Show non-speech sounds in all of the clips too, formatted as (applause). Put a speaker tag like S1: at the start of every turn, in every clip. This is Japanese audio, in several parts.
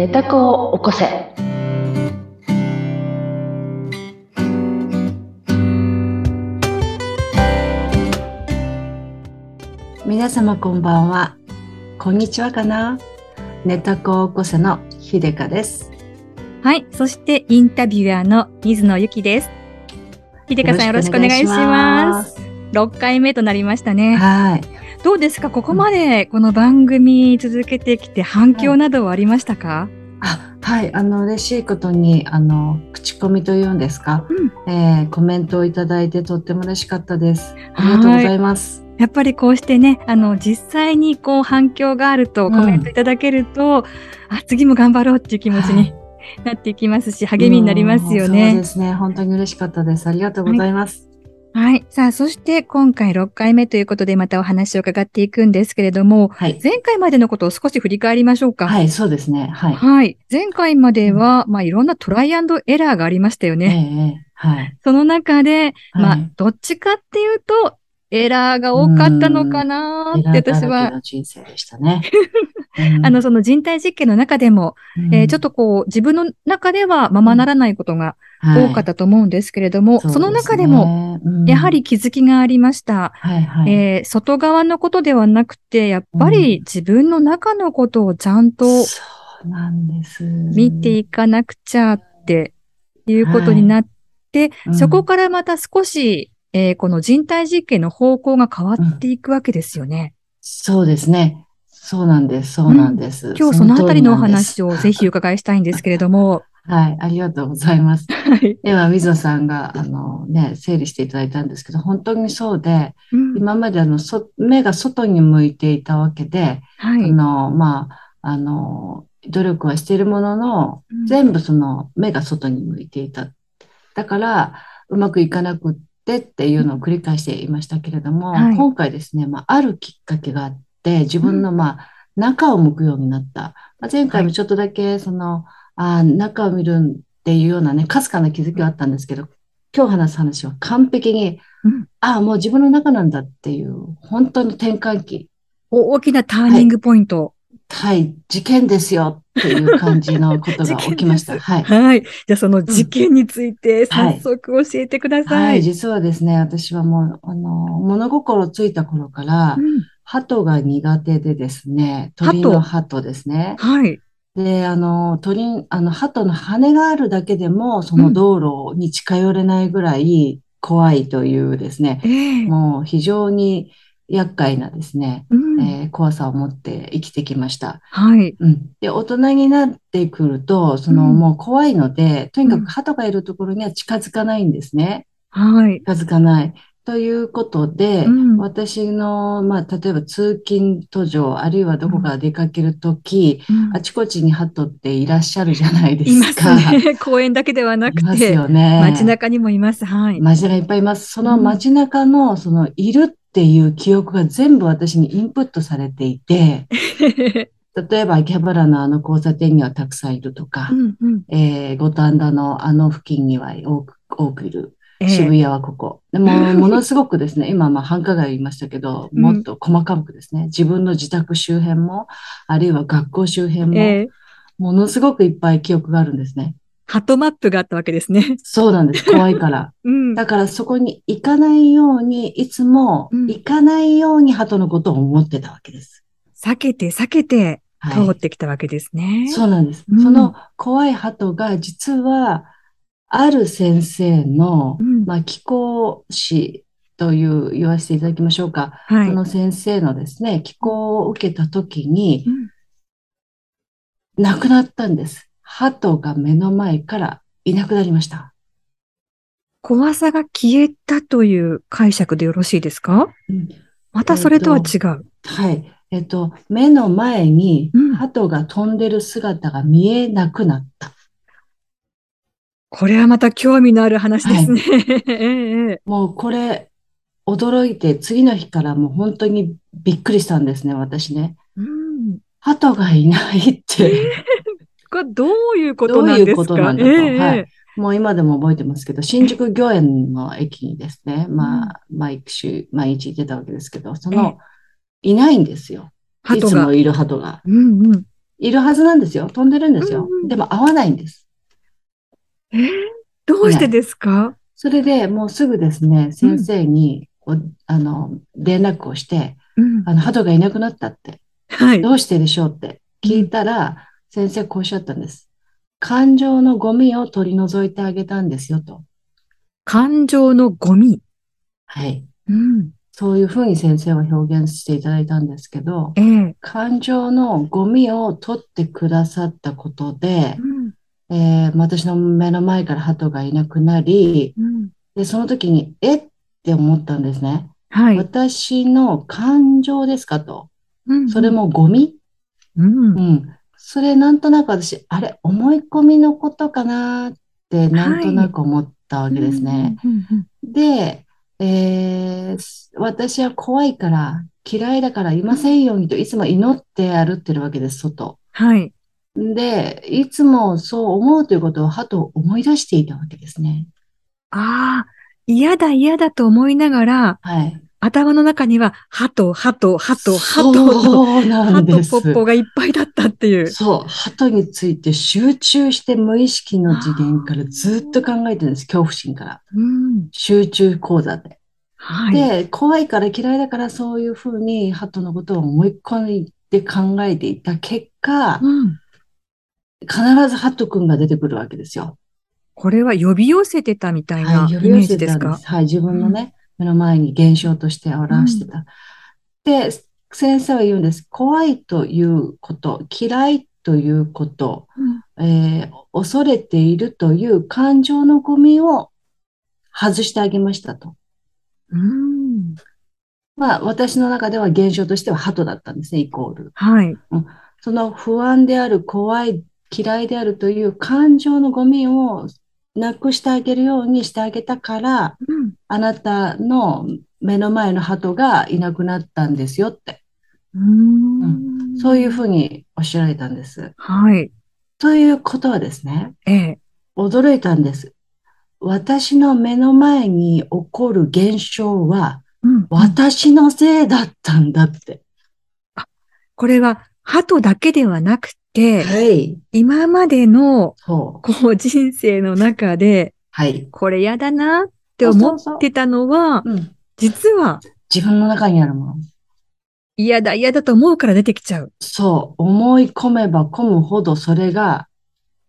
S1: 寝た子を起こせ。皆様こんばんは。こんにちはかな。寝た子を起こせの秀香です。
S2: はい。そして、インタビュアーの水野ゆきです。秀香さんよろしくお願いします。6回目となりましたね。
S1: はい。
S2: どうですか？ここまでこの番組続けてきて反響などはありましたか、
S1: あ、はい。あの、嬉しいことに、あの、口コミというんですか、
S2: うん
S1: えーコメントをいただいてとっても嬉しかったです。ありがとうございます。
S2: やっぱりこうしてね、あの、実際にこう反響があると、
S1: うん
S2: コメントいただけると、あ、次も頑張ろうっていう気持ちになっていきますし、励みになりますよ
S1: うんそう
S2: ね
S1: で。すね。本当に嬉しかったです。ありがとうございます。
S2: はい。さあ、そして今回6回目ということでまたお話を伺っていくんですけれども、
S1: はい。
S2: 前回までのことを少し振り返りましょうか。
S1: はい、そうですね。はい。
S2: はい。前回までは、まあ、いろんなトライアンドエラーがありましたよ
S1: ええ
S2: ね。
S1: ええはい。
S2: その中で、まあ
S1: はい、
S2: どっちかっていうと、エラーが多かったのかなって私は、
S1: の人生でしたね。(laughs) うん
S2: あの、、その人体実験の中でも、
S1: うん
S2: えーちょっとこう、自分の中ではままならないことが多かったと思うんですけれども、
S1: はい
S2: その中でも、、やはり、気づきがありました。
S1: はいはい。
S2: えー外側のことではなくて、やっぱり自分の中のことをちゃんと
S1: そうなんです。
S2: 見ていかなくちゃっていうことになって、
S1: うん
S2: そこからまた少し、えーこの人体実験の方向が変わっていくわけですよね。
S1: そうですね。そうなんです。そうなんです。
S2: 今日そのあたりのお話
S1: を。
S2: をぜひ伺いしたいんですけれども。
S1: はい、ありがとうございます。(laughs)
S2: はい。
S1: では、水野さんが、あのね、整理していただいたんですけど、本当にそうで、
S2: うん
S1: 今まであの、そ、目が外に向いていたわけで、
S2: はい。
S1: あの、まあ、あの、努力はしているものの、
S2: うん
S1: 全部その目が外に向いていた。だから、うまくいかなくってっていうのを繰り返していましたけれども、
S2: はい
S1: 今回ですね、まあ、あるきっかけがあって、自分の、まあ、中を向くようになった。まあ、前回もちょっとだけ、その、あー中を見るっていうようなね、かすかな気づきはあったんですけど、今日話す話は完璧に、
S2: うん
S1: ああ、もう自分の中なんだっていう、本当の転換期。
S2: お大きなターニングポイント。
S1: はい、事件ですよっていう感じのことが (laughs) 起きました。
S2: 事
S1: はい。
S2: はい。じゃあその事件について
S1: はい
S2: 早速教えてくださ。
S1: はいい、実はですね、私はもう、あの、物心ついた頃から
S2: う、ん
S1: 鳩が苦手でですね、鳥の鳩ですね。
S2: はい。
S1: で、あの、鳥、あの、鳩の羽があるだけでも、その道路に近寄れないぐらい怖いというですね、
S2: ええ
S1: もう非常に厄介なですね、
S2: うん
S1: えー怖さを持って生きてきました。
S2: はい。
S1: うん。で、大人になってくると、その、
S2: うん
S1: もう怖いので、とにか
S2: うん
S1: く鳩がいるところには近づかないんですね。
S2: はい。
S1: 近づかない。ということで、
S2: うん
S1: 私の、まあ、例えば通勤途上、あるいはどこか出かけるとき、
S2: うん
S1: あちこちに鳩っていらっしゃるじゃないで
S2: す
S1: か。
S2: ね。(laughs) 公園だけではなく
S1: います
S2: て、
S1: よね。
S2: 街中にもいます。はい。
S1: 街中いっぱいいます。その街中の、その、いるっていう記憶が全部私にインプットされていて、(laughs) 例えば秋葉原のあの交差点にはたくさんいるとか
S2: う、んうん
S1: えー五反田のあの付近には多く、多くいる。
S2: ええ
S1: 渋谷はここ。でも、ものすごくですね、今、まあ、繁華街言いましたけど、
S2: うん
S1: もっと細かくですね、自分の自宅周辺も、あるいは学校周辺も、
S2: ええ
S1: ものすごくいっぱい記憶があるんですね。
S2: ハットマップがあったわけですね。
S1: そうなんです。怖いから。(laughs)
S2: うん。
S1: だからそこに行かないように、いつも
S2: うん
S1: 行かないように鳩のことを思ってたわけです。
S2: 避けて避けて
S1: はい
S2: 通ってきたわけですね。
S1: そうなんです。
S2: うん
S1: その怖い鳩が実は、ある先生の、
S2: うん
S1: まあ、気候師という言わせていただきましょうか。
S2: はい。
S1: その先生のですね、気候を受けたときに
S2: うん
S1: 亡くなったんです。鳩が目の前からいなくなりました。
S2: 怖さが消えたという解釈でよろしいですか？
S1: うん
S2: またそれとは違う。
S1: はい。えっと、目の前に
S2: うん
S1: 鳩が飛んでる姿が見えなくなった。
S2: これはまた興味のある話ですね。(laughs) ええええ
S1: もうこれ、驚いて次の日からもう本当にびっくりしたんですね、私ね。
S2: うん
S1: 鳩がいないって、(laughs)
S2: これどういうことなんですか？
S1: どういうことなんだと
S2: ええ
S1: はい
S2: ええ
S1: もう今でも覚えてますけど、新宿御苑の駅にですね、まあ、毎週、毎日行ってたわけですけど、その、いないんですよ。いつも。いる鳩が。
S2: うんうん。
S1: いるはずなんですよ。飛んでるんですよ。
S2: うんうん
S1: でも合わないんです。
S2: えーどうしてですか？
S1: それでもうすぐですね、先生におあの連絡をして、
S2: うん。
S1: あの、鳩がいなくなったって、
S2: はい。
S1: どうしてでしょうって聞いたら、先生こうおっしゃったんです。感情のゴミを取り除いてあげたんですよと。
S2: 感情のゴミ？
S1: はい。
S2: うん。
S1: そういうふうに先生は表現していただいたんですけど、
S2: ええ
S1: 感情のゴミを取ってくださったことで
S2: う、ん。
S1: えー私の目の前から鳩がいなくなり、
S2: うん。
S1: で、その時に、えって思ったんですね。
S2: はい。
S1: 私の感情ですかと。
S2: うん
S1: それ。もゴミ？
S2: うん
S1: う。ん。それなんとなく私、あれ、思い込みのことかなってなんとなく思ったわけですね。で、えー私は怖いから、嫌いだからいませんようにといつも祈って歩ってるわけです、外。
S2: はい。
S1: で、いつもそう思うということをはと思い出していたわけですね。
S2: ああ、嫌だ嫌だと思いながら、
S1: はい。
S2: 頭の中には、鳩、鳩、鳩、鳩と、
S1: そうなん
S2: 鳩
S1: です。
S2: ポッポがいっぱいだったっていう。
S1: そう、鳩について集中して無意識の次元からずっと考えてるんです、恐怖心から。
S2: うん。
S1: 集中講座で。
S2: はい。
S1: で、怖いから嫌いだからそういうふうに鳩のことを思い込んで考えていた結果、
S2: うん。
S1: 必ず鳩くんが出てくるわけですよ。
S2: これは呼び寄せてたみたいなイメージですか？
S1: たんです。はい、自分のね、目の前に現象として表してた。で、先生は言うんです。怖いということ、嫌いということ、
S2: うん
S1: えー恐れているという感情のゴミを外してあげましたと。
S2: うん。
S1: まあ、私の中では現象としては鳩だったんですね、イコール。
S2: はい。
S1: その不安である、怖い、嫌いであるという感情のゴミをなくしてあげるようにしてあげたから、
S2: うん。
S1: あなたの目の前の鳩がいなくなったんですよって、
S2: うん
S1: そういうふうにおっしゃられたんです。
S2: はい。
S1: ということはですね、
S2: ええ。
S1: 驚いたんです。私の目の前に起こる現象は
S2: うん。
S1: 私のせいだったんだって。
S2: これは、鳩だけではなくて、
S1: はい。
S2: 今までの、
S1: そう。
S2: こう、人生の中で、
S1: はい。
S2: これ嫌だなって思ってたのは、
S1: うん。
S2: 実は
S1: 自分の中にあるもの。
S2: 嫌だ嫌だと思うから出てきちゃう。
S1: そう。思い込めば込むほどそれが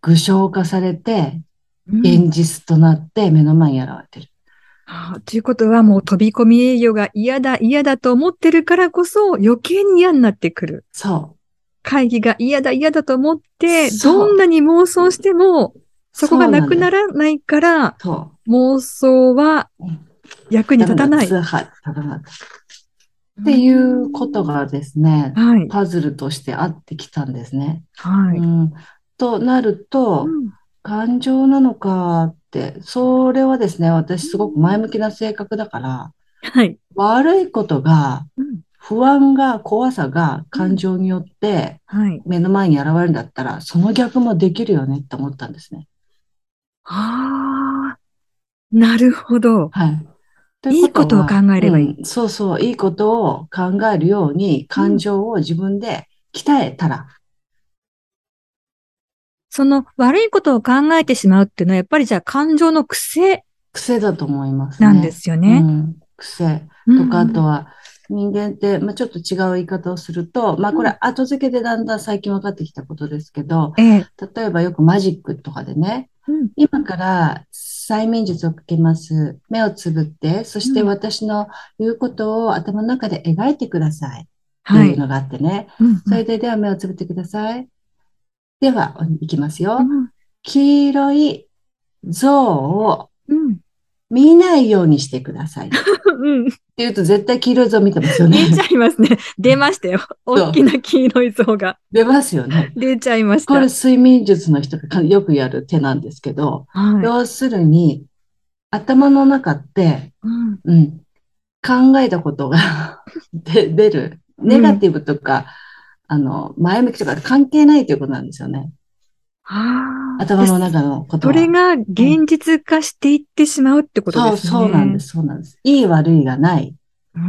S1: 具象化されて、
S2: うん
S1: 現実となって目の前に現れてる。
S2: ということはもう飛び込み営業が嫌だ嫌だと思ってるからこそ余計に嫌になってくる。
S1: そ
S2: 会議が嫌だ嫌だと思って、どんなに妄想しても、
S1: う。
S2: そこがなくな
S1: る。
S2: らないから、
S1: そ
S2: 妄想は
S1: うん
S2: 役
S1: う。
S2: に立たない。
S1: っていうことがですね、
S2: はい。
S1: パズルとしてあってきたんですね。
S2: はい。
S1: うん、となると、
S2: うん
S1: 感情なのかって、それはですね、私すごく前向きな性格だから、
S2: はい。
S1: 悪いことが、
S2: うん
S1: 不安が、怖さが感情によって
S2: はい。
S1: 目の前に現れるんだったら、その逆もできるよねって思ったんですね。
S2: ああ、なるほど。
S1: はい。
S2: いいことを考えればいい
S1: うんそうそう、いいことを考えるように感情を自分で鍛えたら、
S2: その悪いことを考えてしまうっていうのは、やっぱりじゃあ感情の癖
S1: 癖だと思いますね。
S2: なんですよね。
S1: うん、癖。とか、あとは人間って、まあ、ちょっと違う言い方をすると、まあ、これ後付けでだんだん最近分かってきたことですけど、
S2: ええ。
S1: 例えばよくマジックとかでね、
S2: うん
S1: 今から催眠術をかけます。目をつぶって、そして
S2: うん
S1: 私の言うことを頭の中で描いてください。って
S2: はいいう
S1: のがあってね。
S2: うん
S1: それで、では目をつぶってください。では、いきますよ。
S2: うん
S1: 黄色い像を
S2: うん。
S1: 見ないようにしてください。っ (laughs) て
S2: うん。
S1: 言うと絶対黄色い像見てますよね
S2: 出。ちゃいますね。(laughs) 出ましたよ。大きな黄色い像が
S1: 出ますよね。
S2: 出ちゃいました。
S1: これ睡眠術の人がよくやる手なんですけど、
S2: はい。
S1: 要するに頭の中って、
S2: うん
S1: うん、考えたことが (laughs) で出る。ネガティブとか、あの、前向きとか関係ないということなんですよね。頭の中のことは。
S2: それが現実化していってしまうってこと
S1: そう、
S2: ですね。
S1: そうなんです、そうなんです。いい悪いがない。
S2: うー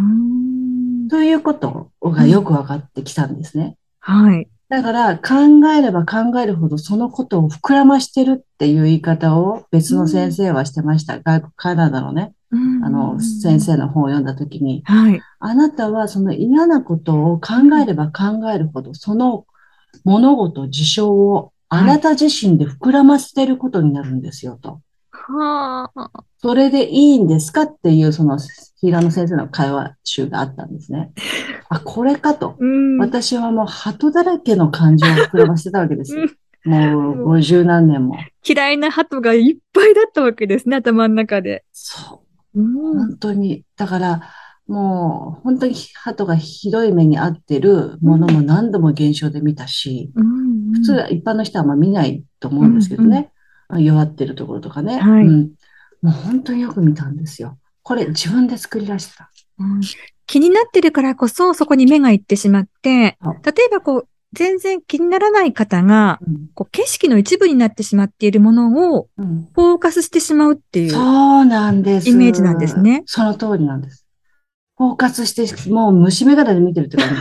S2: ん。
S1: ということがよく分かってきたんですね。
S2: はい。
S1: だから考えれば考えるほどそのことを膨らましてるっていう言い方を別の先生はしてました。外国、カナダのね、あの、先生の本を読んだときに、
S2: はい。
S1: あなたはその嫌なことを考えれば考えるほど、その物事、事象をあなた自身で膨らませてることになるんですよと。
S2: はあ。
S1: それでいいんですかっていう、その平野先生の会話集があったんですね。(laughs) あ、これかと。
S2: うん。
S1: 私はもう鳩だらけの感情を膨らませてたわけですよ。もう五十何年も。
S2: 嫌いな鳩がいっぱいだったわけですね、頭の中で。
S1: そう。
S2: うん。
S1: 本当に。だから、もう本当に鳩がひどい目に遭ってるものも何度も現象で見たし、
S2: うん
S1: 普通一般の人はあんま見ないと思うんですけどね。弱ってるところとかね。
S2: はい
S1: うん。もう本当によく見たんですよ。これ自分で作り出してた。
S2: うん気になってるからこそそこに目がいってしまって、例えばこう、全然気にならない方が、
S1: うん
S2: こう景色の一部になってしまっているものを
S1: うん
S2: フォーカスしてしまうっていう。
S1: そうなんです。
S2: イメージなんですね。
S1: その通りなんです。フォーカスして、もう虫眼鏡で見てるって感じ。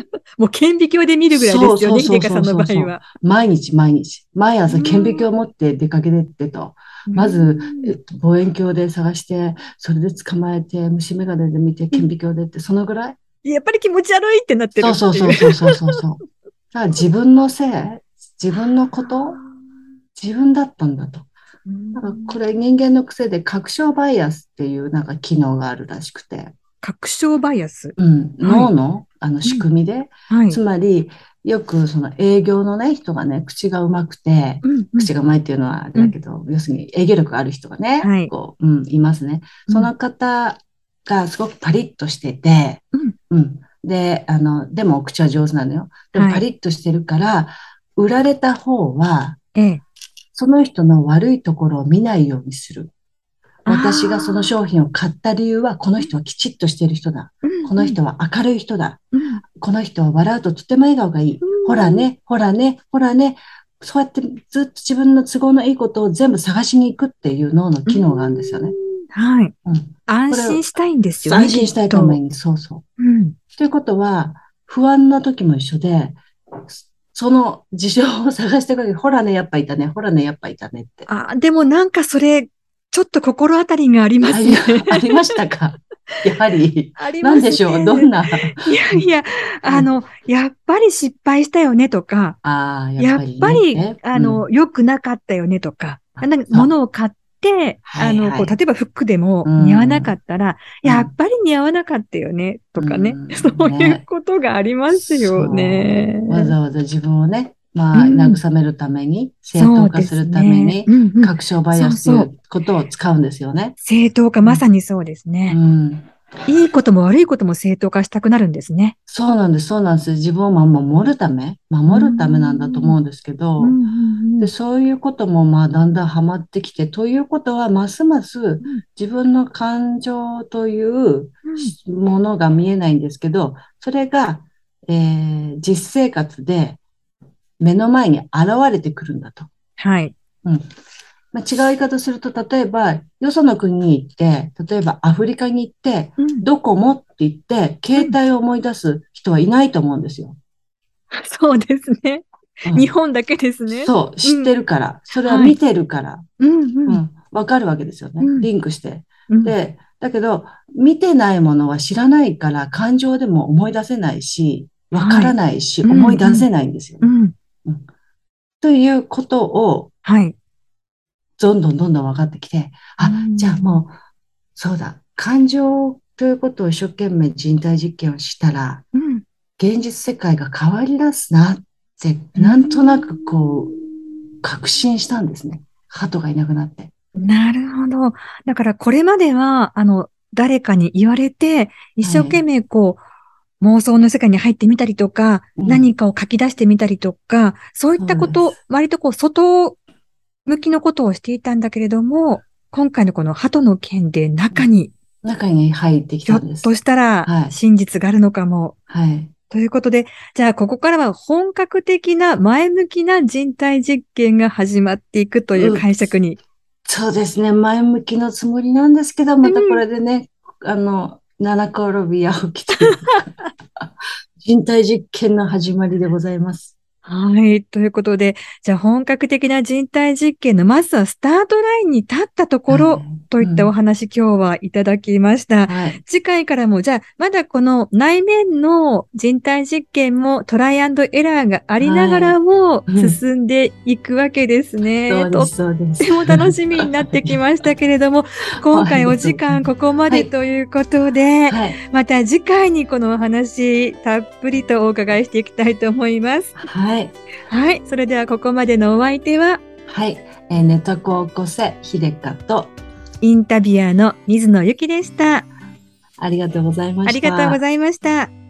S1: (laughs)
S2: もう顕微鏡で見るぐらいですよね、秀香さんの場合は。
S1: 毎日毎日。毎朝
S2: うん
S1: 顕微鏡を持って出かけてってと。まず、えっと、望遠鏡で探して、それで捕まえて、虫眼鏡で見て、顕微鏡でって、そのぐらい
S2: やっぱり気持ち悪いってなってる
S1: そう
S2: って。
S1: そうそうそうそうそうそう。(laughs) だから自分のせい、自分のこと、自分だったんだと。これ人間の癖で確証バイアスっていうなんか機能があるらしくて、
S2: 確証バイアス。
S1: うん、脳のあの仕組みで、
S2: はい。
S1: つまりよくその営業のね、人がね、口がうまくて、
S2: うんうん
S1: 口がうまいっていうのはあれだけど、要するに営業力がある人がね、
S2: はい
S1: こう、うん、いますね。その方がすごくパリッとしてて、
S2: うん
S1: うん。で、あの、でもお口は上手なのよ。でも
S2: はい
S1: パリッとしてるから、売られた方は、
S2: ええ。
S1: その人の悪いところを見ないようにする。私がその商品を買った理由は、この人はきちっとしてる人だ。
S2: うん
S1: この人は明るい人だ。
S2: うん
S1: この人は笑うととても笑顔がいい。
S2: うん
S1: ほらね、ほらね、ほらね。そうやってずっと自分の都合のいいことを全部探しに行くっていう脳の機能があるんですよね。
S2: はい。
S1: うん。
S2: 安心したいんですよね。
S1: 安心したいため
S2: に。
S1: に、そうそう。
S2: うん。
S1: ということは、不安な時も一緒で、その事情を探していくわけほらね、やっぱいたね、ほらね、やっぱいたねって。
S2: あ、でもなんかそれ、ちょっと心当たりがありますね。
S1: ありましたか？(laughs) やはり。
S2: ありますね。
S1: なんでしょう？どんな？
S2: いやいや、あの、やっぱり失敗したよねとか、
S1: ああ、
S2: やっ
S1: ぱり、ね。
S2: ぱり、
S1: ね
S2: あの、良くなかったよねとか、
S1: あ
S2: なんか物を買って、あの、
S1: はいはい
S2: こう、例えば服でも
S1: うん
S2: 似合わなかったら、
S1: うん
S2: やっぱり似合わなかったよねとかね
S1: う、ん (laughs)
S2: そういうことがありますよね。
S1: そうわざわざ自分をね、まあ、
S2: うん
S1: 慰めるために、正当化するために、確証バイアスということを使うんですよね。
S2: 正当化、まさにそうです
S1: う
S2: ね。
S1: ん。
S2: いいことも悪いことも正当化したくなるんですね。
S1: そうなんです、そうなんです。自分をまあ守るため、守るためなんだと思うんですけど、でそういうこともまあだんだんハマってきて、ということはますます自分の感情というものが見えないんですけど、それが、えー実生活で目の前に現れてくるんだと。
S2: はい。
S1: うん。まあ、違う言い方すると、例えば、よその国に行って、例えばアフリカに行って、
S2: うん
S1: ドコモって言って、携帯を思い出す人はいないと思うんですよ。(laughs)
S2: そうですね。
S1: うん
S2: 日本だけですね。
S1: そう、知ってるから。それは見てるから。
S2: うんう。
S1: うんん。わかるわけですよね
S2: うん。
S1: リンクして。
S2: うん
S1: で、だけど、見てないものは知らないから、感情でも思い出せないし、わからないし、
S2: はい
S1: 思い出せないんですよね。
S2: うん。
S1: ということを、
S2: はい。
S1: どんどんどんどん分かってきて、あ、
S2: うん
S1: じゃあもう、そうだ、感情ということを一生懸命人体実験をしたら、
S2: うん。
S1: 現実世界が変わり出すなって、なんとなくこう、確信したんですね。鳩がいなくなって。
S2: なるほど。だからこれまでは、あの、誰かに言われて、一生懸命こう、妄想の世界に入ってみたりとか、
S1: うん
S2: 何かを書き出してみたりとか、そういったこと
S1: で、
S2: 割とこう、外向きのことをしていたんだけれども、今回のこの鳩の件で中に、
S1: 中に入ってき
S2: ひょっ
S1: たんです。
S2: としたら
S1: はい
S2: 真実があるのかも。
S1: はい。
S2: ということで、じゃあここからは本格的な前向きな人体実験が始まっていくという解釈に。
S1: そうですね。前向きのつもりなんですけど、またこれでね、あの、七転び八起きというか (laughs) 人体実験の始まりでございます。はい。ということで、じゃあ本格的な人体実験のまずはスタートラインに立ったところ、はい、といったお話、うん、今日はいただきました。はい、次回からも、じゃあまだこの内面の人体実験もトライアンドエラーがありながらも進んでいくわけですね。
S2: はいうん、
S1: とっても楽しみになってきましたけれども、(laughs) 今回お時間ここまでということで、また次回にこのお話たっぷりとお伺いしていきたいと思います。
S2: はいはい。
S1: はい。それではここまでのお相手は、
S2: はい。えー、ネトココセ秀香と、
S1: インタビュアーの水野ゆきでした。
S2: ありがとうございました。
S1: ありがとうございました。